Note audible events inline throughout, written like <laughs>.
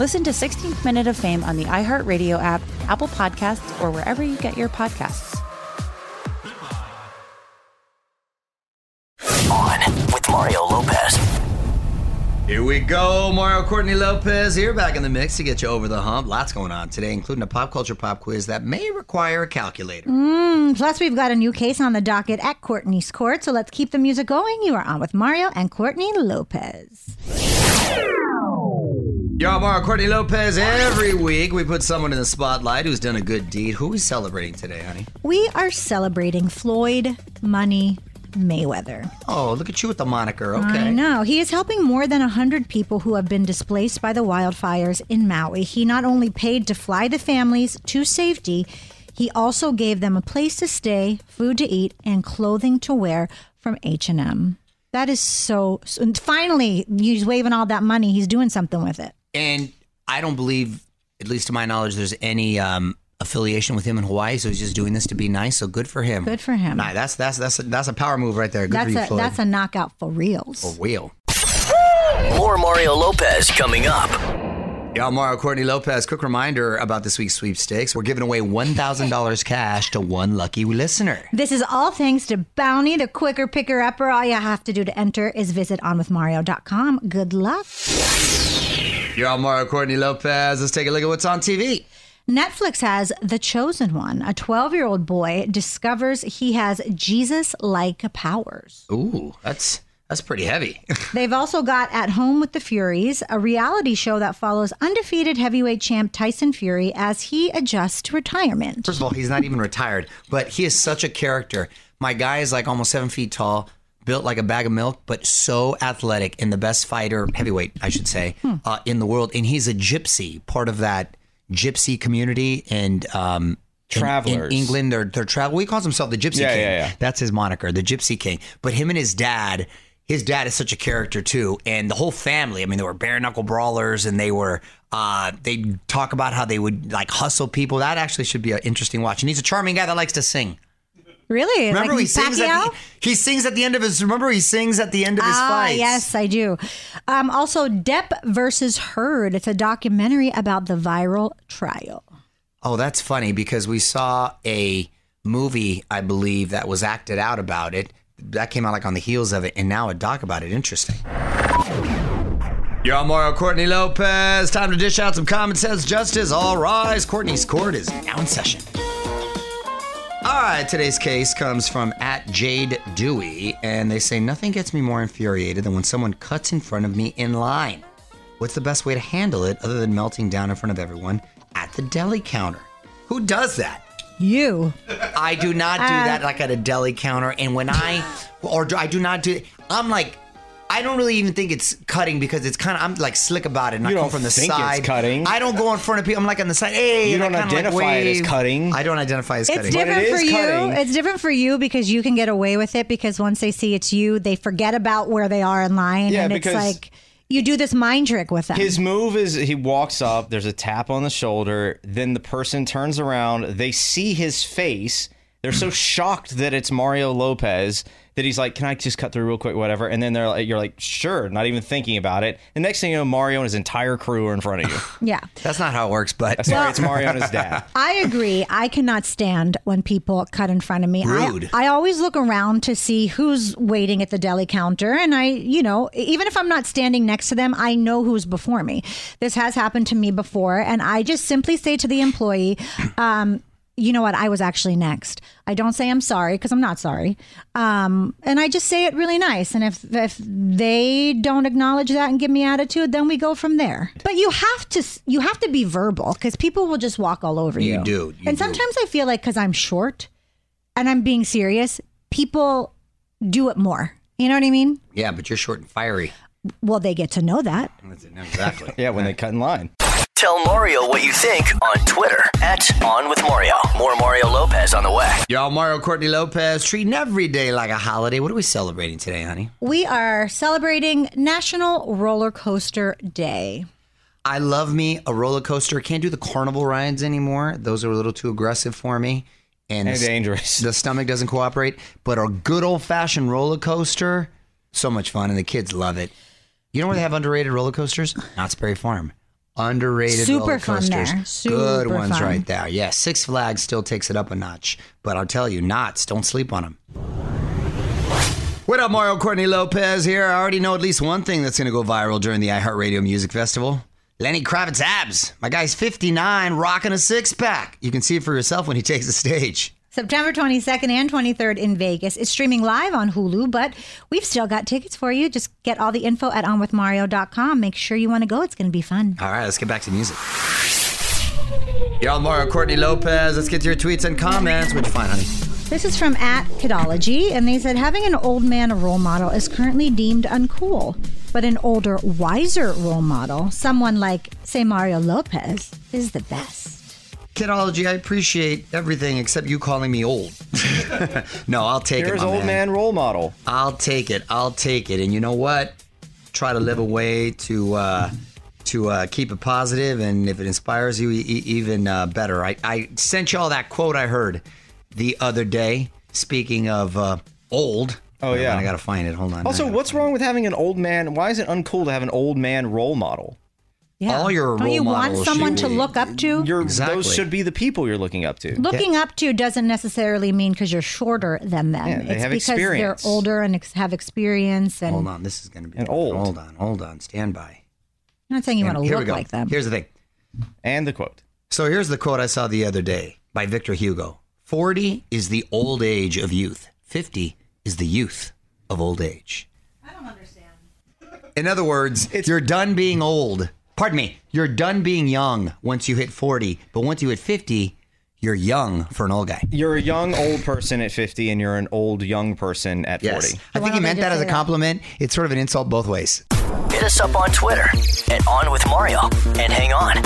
Listen to 16th Minute of Fame on the iHeartRadio app, Apple Podcasts, or wherever you get your podcasts. On with Mario Lopez. Here we go. Mario Courtney Lopez here, back in the mix to get you over the hump. Lots going on today, including a pop culture pop quiz that may require a calculator. Mm, plus, we've got a new case on the docket at Courtney's Court. So let's keep the music going. You are on with Mario and Courtney Lopez. Yo, Mario Courtney Lopez. Every week we put someone in the spotlight who's done a good deed. Who are we celebrating today, honey? We are celebrating Floyd Money Mayweather. Oh, look at you with the moniker. Okay. I know. He is helping more than 100 people who have been displaced by the wildfires in Maui. He not only paid to fly the families to safety, he also gave them a place to stay, food to eat, and clothing to wear from H&M. That is so, so finally he's waving all that money. He's doing something with it. And I don't believe, at least to my knowledge, there's any um, affiliation with him in Hawaii. So he's just doing this to be nice. So good for him. Good for him. Nah, that's that's that's a, that's a power move right there. Good that's for you, a Floyd. that's a knockout for reals. For real. More Mario Lopez coming up. Y'all, Mario Courtney Lopez. Quick reminder about this week's sweepstakes. We're giving away $1,000 cash to one lucky listener. This is all thanks to Bounty, the quicker picker upper. All you have to do to enter is visit onwithmario.com. Good luck. Y'all, Mario Courtney Lopez. Let's take a look at what's on TV. Netflix has The Chosen One. A 12 year old boy discovers he has Jesus like powers. Ooh, that's that's pretty heavy. <laughs> They've also got At Home with the Furies, a reality show that follows undefeated heavyweight champ Tyson Fury as he adjusts to retirement. First of all, he's not even retired, but he is such a character. My guy is like almost seven feet tall, built like a bag of milk, but so athletic and the best fighter, heavyweight, I should say, uh, in the world. And he's a gypsy, part of that gypsy community. And um, in- Travelers. in, England, they're they're travel. He calls himself the Gypsy Yeah, King. yeah, yeah. That's his moniker, the Gypsy King. But him and his dad. His dad is such a character too, and the whole family. I mean, they were bare knuckle brawlers, and they were. Uh, they talk about how they would like hustle people. That actually should be an interesting watch. And he's a charming guy that likes to sing. Really? Remember like he sings at the, he sings at the end of his remember he sings at the end of his Ah, fights. yes, I do. Um, also, Depp versus Heard. It's a documentary about the viral trial. Oh, that's funny because we saw a movie, I believe, that was acted out about it. That came out like on the heels of it, and now a doc about it. Interesting. You're on Mario Courtney Lopez. Time to dish out some common sense justice. All rise. Courtney's court is now in session. Right, today's case comes from at Jade Dewey, and they say nothing gets me more infuriated than when someone cuts in front of me in line. What's the best way to handle it other than melting down in front of everyone at the deli counter? Who does that? You. I do not do Uh, that like at a deli counter. And when I, or do, I do not do, I'm like, I don't really even think it's cutting because it's kind of I'm like slick about it. And I You come don't from the think it's side. cutting. I don't go in front of people. I'm like on the side. Hey, You don't kinda, like, identify it as cutting. I don't identify as It's cutting. But it different for is you. cutting. It's different for you because you can get away with it because once they see it's you, they forget about where they are in line. Yeah, and it's because- like you do this mind trick with them. His move is he walks up, there's a tap on the shoulder, then the person turns around, they see his face. They're so shocked that it's Mario Lopez that he's like, "Can I just cut through real quick, whatever?" And then they're like, "You're like, sure," not even thinking about it. The next thing you know, Mario and his entire crew are in front of you. <laughs> yeah. That's not how it works, but Sorry, it's Mario and his dad. <laughs> I agree. I cannot stand when people cut in front of me. I- Rude. I, always look around to see who's waiting at the deli counter. And I, you know, even if I'm not standing next to them, I know who's before me. This has happened to me before. And I just simply say to the employee, um, you know what? I was actually next. I don't say I'm sorry because I'm not sorry, um, and I just say it really nice. And if if they don't acknowledge that and give me attitude, then we go from there. But you have to you have to be verbal because people will just walk all over you. You do, you and do. sometimes I feel like because I'm short and I'm being serious, people do it more. You know what I mean? yeah, but you're short and fiery. Well, they get to know that. Exactly. <laughs> Yeah, when they cut in line. Tell Mario what you think on Twitter at On With Mario. More Mario Lopez on the way. Y'all, Mario Courtney Lopez treating every day like a holiday. What are we celebrating today, honey? We are celebrating National Roller Coaster Day. I love me a roller coaster. Can't do the carnival rides anymore. Those are a little too aggressive for me. And, And the, dangerous. the stomach doesn't cooperate. But a good old fashioned roller coaster, so much fun, and the kids love it. You know where they have underrated roller coasters? Knott's Berry Farm. Underrated Super roller fun coasters. there. Good ones fun. right there. Yeah, Six Flags still takes it up a notch. But I'll tell you, Knott's, don't sleep on them. What up, Mario Courtney Lopez here. I already know at least one thing that's going to go viral during the iHeartRadio Music Festival. Lenny Kravitz abs. My guy's 59, rocking a six pack. You can see it for yourself when he takes the stage. September 22nd and 23rd in Vegas. It's streaming live on Hulu, but we've still got tickets for you. Just get all the info at onwithmario.com. Make sure you want to go. It's going to be fun. All right, let's get back to music. Y'all, Mario Courtney Lopez. Let's get to your tweets and comments. What'd you find, honey? This is from at Kidology, and they said having an old man a role model is currently deemed uncool, but an older, wiser role model, someone like, say, Mario Lopez, is the best. Kidology, I appreciate everything except you calling me old. <laughs> <laughs> no, I'll take Here's it, my old man role model. I'll take it. I'll take it. And you know what? Try to live a way to uh, to uh, keep it positive, and if it inspires you, e- even uh, better. I, I sent y'all that quote I heard the other day. Speaking of uh, old. Oh, yeah. I gotta find it. Hold on. Also, what's wrong with having an old man? Why is it uncool to have an old man role model? Yeah. All your Don't you want models someone to look up to? You're, Exactly. Those should be the people you're looking up to. Looking up to doesn't necessarily mean because you're shorter than them. Yeah, they it's have because experience. they're older and ex- have experience. And Hold on. This is gonna be old. Hold on. Hold on. Stand by. I'm not saying you And want to look like them. Here's the thing. And the quote. So here's the quote I saw the other day by Victor Hugo 40 is the old age of youth, 50 is the youth of old age. I don't understand. In other words, you're done being old. Pardon me, you're done being young once you hit 40, but once you hit 50, you're young for an old guy. You're a young old person at 50 and you're an old young person at 40. I Why think he meant that as say a that? compliment. It's sort of an insult both ways. Hit us up on Twitter at On With Mario. And hang on.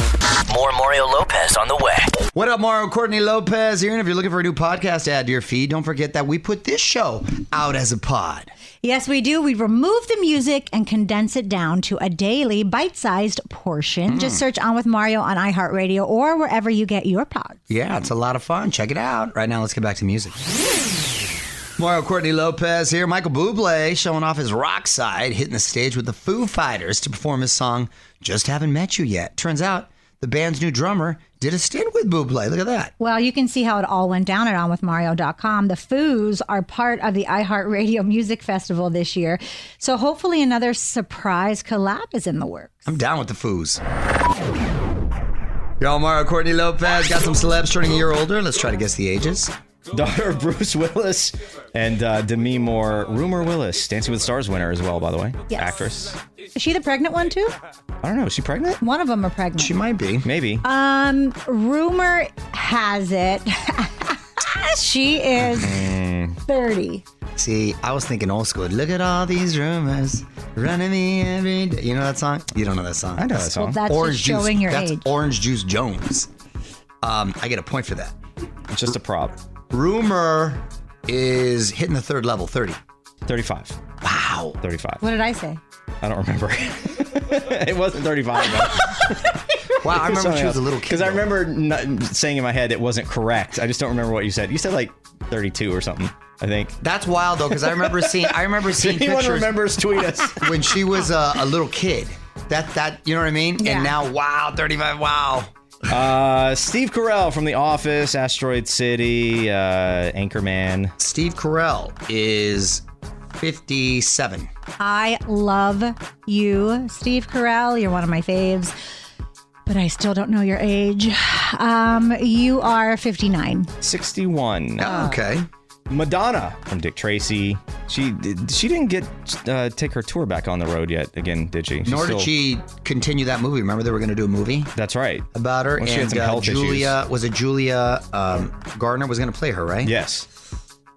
More Mario Lopez on the way. What up, Mario Courtney Lopez here. And if you're looking for a new podcast to add to your feed, don't forget that we put this show out as a pod. Yes, we do. We remove the music and condense it down to a daily bite sized portion. Hmm. Just search On With Mario on iHeartRadio or wherever you get your pods. Yeah, it's a lot of fun. Check it out. Right now, let's get back to music. Mario Courtney Lopez here. Michael Bublé showing off his rock side, hitting the stage with the Foo Fighters to perform his song "Just Haven't Met You Yet." Turns out the band's new drummer did a stint with Bublé. Look at that. Well, you can see how it all went down at OnWithMario.com. The Foos are part of the iHeartRadio Music Festival this year. So hopefully another surprise collab is in the works. I'm down with the Foos. Y'all, Mario Courtney Lopez got some celebs turning a year older. Let's try to guess the ages. Daughter of Bruce Willis and uh, Demi Moore. Rumer Willis, Dancing with the Stars winner as well, by the way. Yes. Actress. Is she the pregnant one too? I don't know. Is she pregnant? One of them are pregnant. She might be. Maybe. Um, rumor has it <laughs> she is Hmm. 30. See, I was thinking old school. Look at all these rumors running me every day. You know that song? You don't know that song? I know that song. Well, that's just showing Juice. your That's age. Oran Juice Jones. Um, I get a point for that. It's just a prop. Rumer is hitting the third level, 30. 35. Wow. 35. What did I say? I don't remember. <laughs> it wasn't 35. though. <laughs> Wow, I remember she was a little kid. Because I remember not saying in my head it wasn't correct. I just don't remember what you said. You said like 32 or something, I think. That's wild though, because I remember seeing I remember If <laughs> seeing anyone pictures remembers, tweet us. when she was a, a little kid. That that you know what I mean? Yeah. And now, wow, 35, wow. Uh, Steve Carell from The Office, Asteroid City, uh, Anchorman. Steve Carell is 57. I love you, Steve Carell. You're one of my faves. But I still don't know your age. Um, you are 59. 61. Oh, okay. Madonna from Dick Tracy. She she didn't get uh, take her tour back on the road yet. Again, did she? She's Nor did still- she continue that movie. Remember they were going to do a movie That's right. about her, Well, she had and some uh, health issues. Julia was it Julia um, Gardner was going to play her, right? Yes.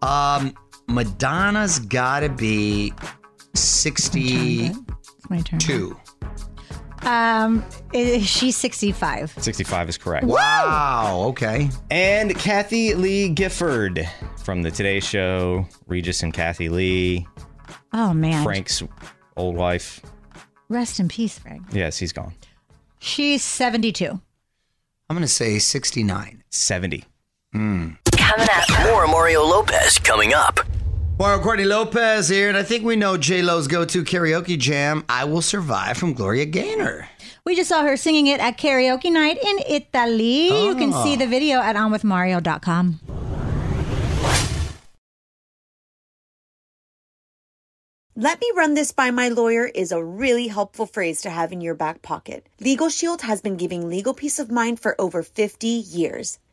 Um, Madonna's got to be 62. It's my turn. Um, i- she's 65. 65 is correct. Wow. Okay. And Kathie Lee Gifford from the Today Show. Regis and Kathie Lee. Oh, man. Frank's old wife. Rest in peace, Frank. Yes, he's gone. She's 72. I'm going to say 69. 70. Coming up. More Mario Lopez coming up. Mario Courtney Lopez here, and I think we know J Lo's go-to karaoke jam, "I Will Survive" from Gloria Gaynor. We just saw her singing it at karaoke night in Italy. You can see ah. the video at onwithmario.com. Let me run this by my lawyer is a really helpful phrase to have in your back pocket. Legal Shield has been giving legal peace of mind for over 50 years.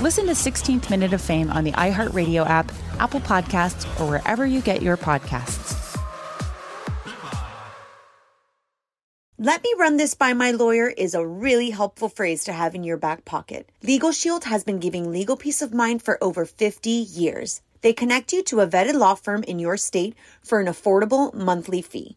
Listen to 16th Minute of Fame on the iHeartRadio app, Apple Podcasts, or wherever you get your podcasts. Let me run this by my lawyer is a really helpful phrase to have in your back pocket. Legal Shield has been giving legal peace of mind for over 50 years. They connect you to a vetted law firm in your state for an affordable monthly fee.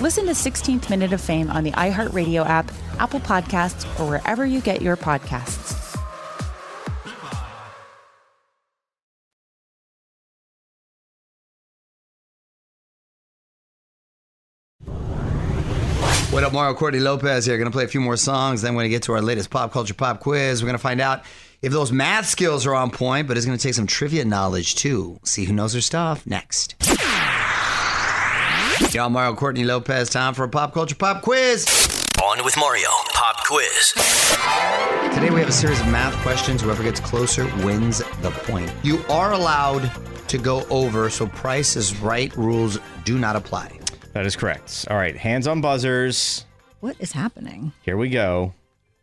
Listen to 16th Minute of Fame on the iHeartRadio app, Apple Podcasts, or wherever you get your podcasts. What up, Mario Courtney Lopez here. Going to play a few more songs. Then we're going to get to our latest pop culture pop quiz. We're going to find out if those math skills are on point, but it's going to take some trivia knowledge too. See who knows their stuff next. Y'all, Mario Courtney Lopez. Time for a pop culture pop quiz. On with Mario. Pop quiz. Today we have a series of math questions. Whoever gets closer wins the point. You are allowed to go over, so Price is Right rules do not apply. That is correct. All right, hands on buzzers. What is happening? Here we go.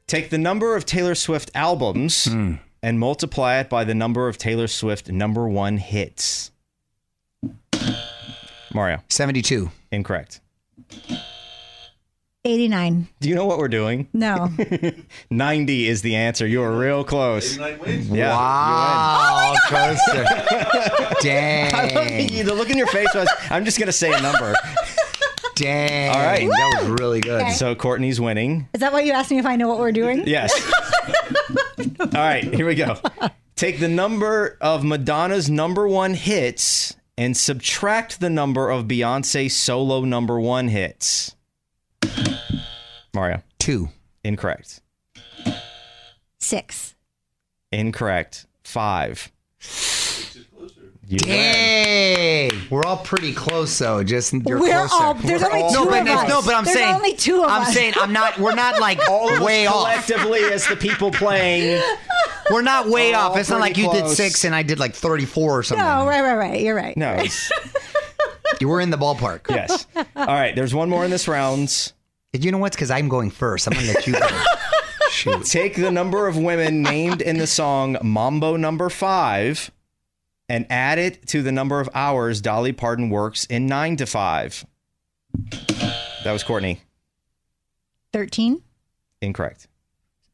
Take the number of Taylor Swift albums hmm. and multiply it by the number of Taylor Swift number one hits. Mario, 72. incorrect. 89. Do you know what we're doing? No. <laughs> 90 is the answer. You were real close. Yeah. Wow, oh closer. <laughs> Dang. You- The look in your face was, I'm just going to say a number. Dang. All right. That was really good. So Courtney's winning. Is that why you asked me if I know what we're doing? Yes. <laughs> All right, here we go. Take the number of Madonna's number one hits and subtract the number of Beyonce solo number one hits. Mario, Two. incorrect. Six. Incorrect. Five. You win. Dang. We're all pretty close, though. Just you're We're closer. all- there's We're only all- two no, but of it's- us. No, but I'm There's saying only two of I'm us. saying I'm not. We're not like <laughs> all way off. Collectively, as the people playing, We're not way All off. It's not like pretty you did six and I did like 34 or something. No, right, right, right. You're right. no. it's- <laughs> You were in the ballpark. yes. All right, there's one more in this round. You know what? Because I'm going first. I'm gonna let you go. <laughs> Shoot. Take the number of women named in the song Mambo Number Five and add it to the number of hours Dolly Parton works in Nine to Five. That was Courtney. 13 Incorrect.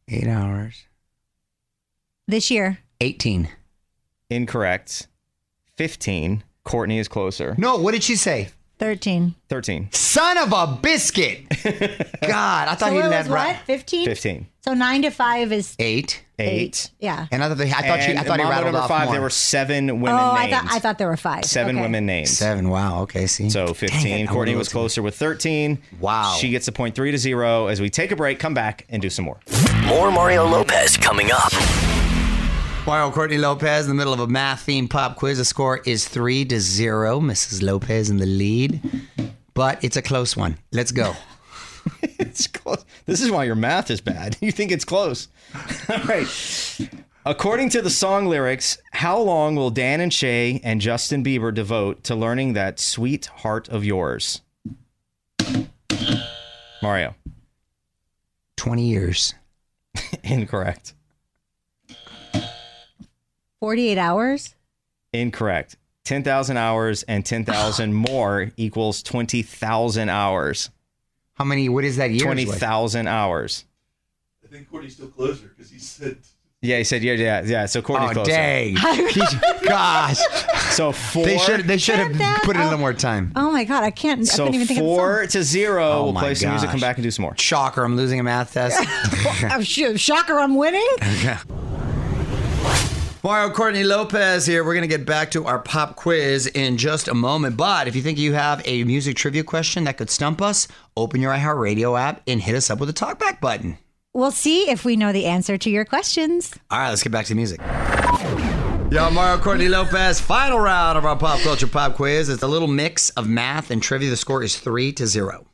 Eight hours. this year. 18. Incorrect. 15. Courtney is closer. No, what did she say? 13. 13. Son of a biscuit. <laughs> God, I thought So he it didn't have right. 15? 15. So 9 to 5 is Eight. Eight. Yeah. And I thought, they, I thought, she, I thought he Mambo rattled number off five, more. there were seven women Oh, I thought I thought there were 5. seven Okay. women named. Seven. Wow. Okay. See. So 15. it, Courtney was closer with 13. Wow. She gets a point three to zero as we take a break, come back, and do some more. More Mario Lopez coming up. Mario Courtney Lopez in the middle of a math themed pop quiz. The score is three to zero. Mrs. Lopez in the lead, but it's a close one. Let's go. <laughs> It's close. This is why your math is bad. <laughs> You think it's close. <laughs> All right. According to the song lyrics, how long will Dan and Shay and Justin Bieber devote to learning that sweet heart of yours? Mario. 20 years. Incorrect. 48 hours? Incorrect. 10,000 hours and 10,000 <sighs> more equals 20,000 hours. How many? What is that year? 20,000 hours. I think Courtney's still closer because he said Yeah, he said, yeah, yeah, yeah. So Courtney's Oh closer. dang! <laughs> <laughs> Gosh, So four. they should they should have that- put in a oh. little more time. Oh my God, I can't. I So couldn't even think four of to zero. Oh we'll my play some music, come back and do some more. Shocker! I'm losing a math test. the <laughs> song. Oh, sh- shocker, I'm winning. Mario Courtney Lopez here. We're going to get back to our pop quiz in just a moment. But if you think you have a music trivia question that could stump us, open your iHeartRadio app and hit us up with the talkback button. We'll see if we know the answer to your questions. All right, let's get back to the music. Yo, Mario Courtney Lopez, final round of our pop culture pop quiz. It's a little mix of math and trivia. The score is three to zero.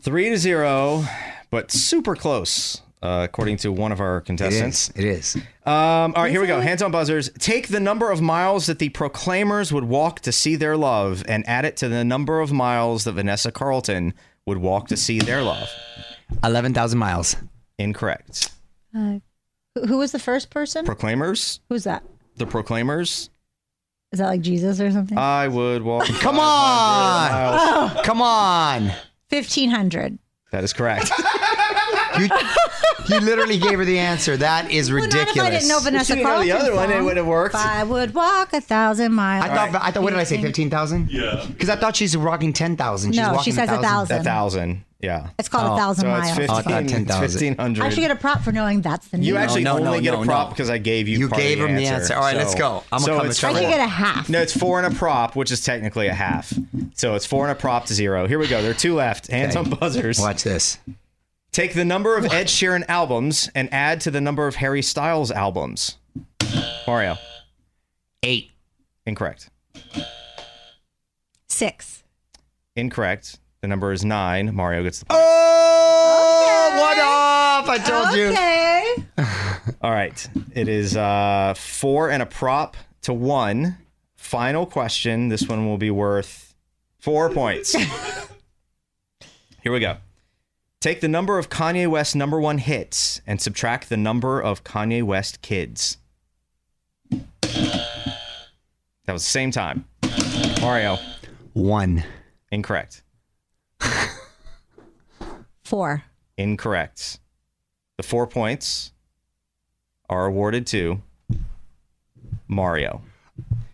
Three to zero, but super close, uh, according to one of our contestants. is. It is. Um, all right, here we go. Hands on buzzers. Take the number of miles that the Proclaimers would walk to see their love and add it to the number of miles that Vanessa Carlton would walk to see their love. 11,000 miles. Incorrect. Who who was the first person? Proclaimers? Who's that? The Proclaimers? Is that like Jesus or something? I would walk. <laughs> Come on. miles. Come on. 1500. That is correct. You, <laughs> you literally gave her the answer. That is ridiculous. Well, ridiculous. not if I didn't know Vanessa If you know the Carlton's other one, it would have worked. I would walk a thousand miles. I thought, I thought, what did I say, 15,000? Yeah. Because I thought she's walking 10,000. No, walking she says a thousand. A thousand. Yeah. It's called Oh, a thousand So miles. it's 15, Oh, I thought 10,000. 1500. I should get a prop for knowing that's the number. You actually no, no, only get a prop no. because I gave you. You part of it. You gave the him the answer. answer. All right, let's go. I'm gonna so come it's and I should get a half. No, it's four and a prop, which is technically a half. So it's four and a prop to zero. Here we go. There are two left. Hands Okay. on buzzers. Watch this. Take the number of Ed Sheeran albums and add to the number of Harry Styles albums. Mario. Eight. Incorrect. Six. Incorrect. The number is nine. Mario gets the. Oh, one off. I told you. Okay. <laughs> All right. It is uh, four and a prop to one. Final question. This one will be worth four points. <laughs> Here we go. Take the number of Kanye West number one hits and subtract the number of Kanye West kids. That was the same time. Mario, One. incorrect. Four. Incorrect. The four points are awarded to Mario.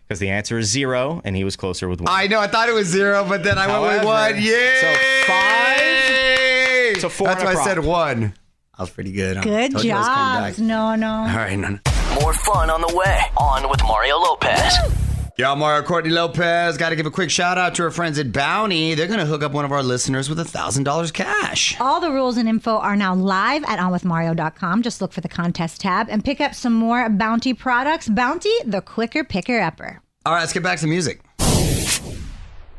Because the answer is zero, and he was closer with one. I know. I thought it was zero, but then I went with one. Yeah. so five to four That's and a why I said one. I was pretty good. Good Told you I was job. back. No, no. All right. No, no. More fun on the way. On with Mario Lopez. Y'all, Mario Courtney Lopez. Got to give a quick shout out to our friends at Bounty. They're going to hook up one of our listeners with a $1,000 cash. All the rules and info are now live at onwithmario.com. Just look for the contest tab and pick up some more Bounty products. Bounty, the quicker picker upper. All right, let's get back to music.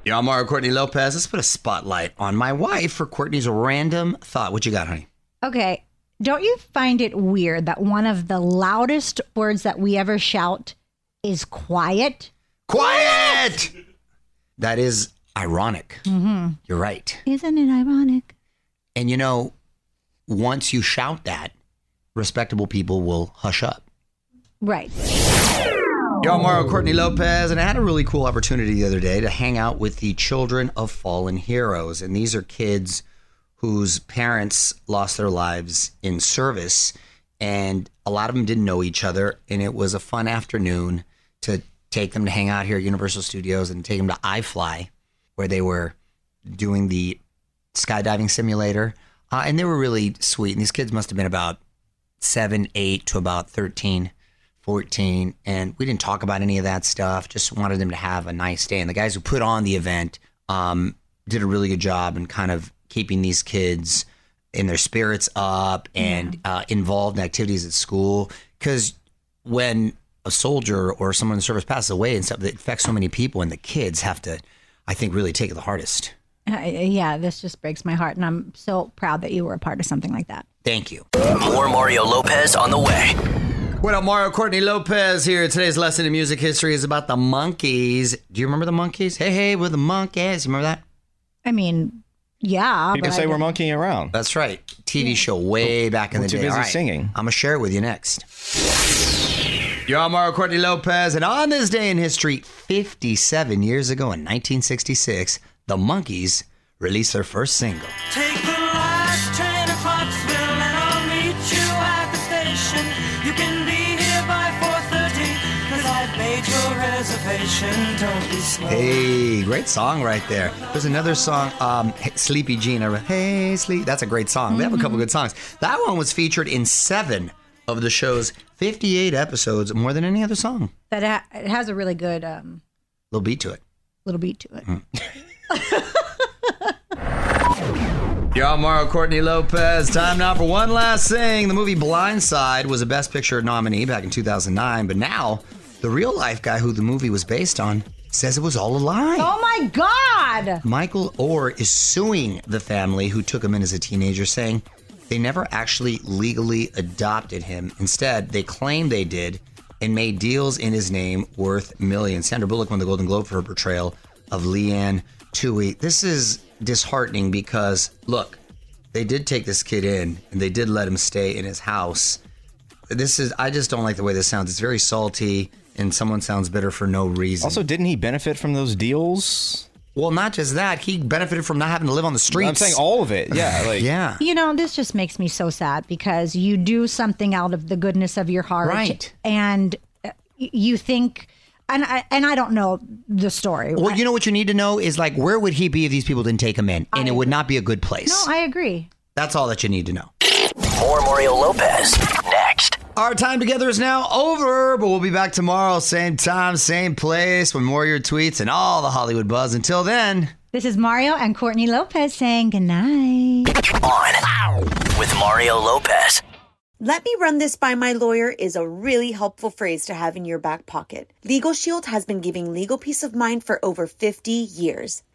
Y'all, Mario Courtney Lopez. Let's put a spotlight on my wife for Courtney's random thought. What you got, honey? Okay. Don't you find it weird that one of the loudest words that we ever shout is quiet? Quiet! That is ironic. Mm-hmm. You're right. Isn't it ironic? And you know, once you shout that, respectable people will hush up. Right. Yo, Mario Courtney Lopez, and I had a really cool opportunity the other day to hang out with the children of fallen heroes. And these are kids whose parents lost their lives in service, and a lot of them didn't know each other. And it was a fun afternoon to take them to hang out here at Universal Studios and take them to iFly, where they were doing the skydiving simulator, uh, and they were really sweet. And these kids must have been about seven, eight to about 13, 14. And we didn't talk about any of that stuff. Just wanted them to have a nice day. And the guys who put on the event um, did a really good job in kind of keeping these kids in their spirits up and uh, involved in activities at school. Because when a soldier or someone in the service passes away and stuff, that affects so many people, and the kids have to, I think, really take it the hardest. Uh, yeah, this just breaks my heart, and I'm so proud that you were a part of something like that. Thank you. More Mario Lopez on the way. What up, Mario Courtney Lopez here. Today's lesson in music history is about the Monkees. Do you remember the Monkees? Hey, hey, we're the Monkees. You remember that? I mean, yeah. People but say I we're don't- monkeying around. That's right. TV show way back in We're the too day. busy All right. singing. I'm gonna share it with you next. You're on Mario Courtney Lopez, and on this day in history, 57 years ago in 1966, the Monkees released their first single. Take the Hey, great song right there. There's another song, um, Hey, Sleepy re- Hey, Sleep. That's a great song. They have a couple good songs. That one was featured in seven of the show's 58 episodes, more than any other song. That ha- it has a really good um, Little beat to it. little beat to it. <laughs> Y'all, on Mario Courtney Lopez. Time now for one last thing. The movie Blindside was a Best Picture nominee back in 2009, but now the real life guy who the movie was based on says it was all a lie. Oh my God! Michael Oher is suing the family who took him in as a teenager, saying they never actually legally adopted him. Instead, they claim they did and made deals in his name worth millions. Sandra Bullock won the Golden Globe for her portrayal of Leanne Tui. This is disheartening because, look, they did take this kid in and they did let him stay in his house. This is, I just don't like the way this sounds. It's very salty and someone sounds bitter for no reason. Also, didn't he benefit from those deals? Well, not just that, he benefited from not having to live on the streets. I'm saying all of it. Yeah, <sighs> like Yeah. You know, this just makes me so sad because you do something out of the goodness of your heart, Right. And uh, you think, and I, and I don't know the story. Well, you know what you need to know is like, where would he be if these people didn't take him in? And it would not be a good place. no, I agree. That's all that you need to know. More Mario Lopez next. Our time together is now over, but we'll be back tomorrow, same time, same place, with more of your tweets and all the Hollywood buzz. Until then, This is Mario and Courtney Lopez saying goodnight. On with Mario Lopez. Let me run this by my lawyer is a really helpful phrase to have in your back pocket. Legal Shield has been giving legal peace of mind for over 50 years.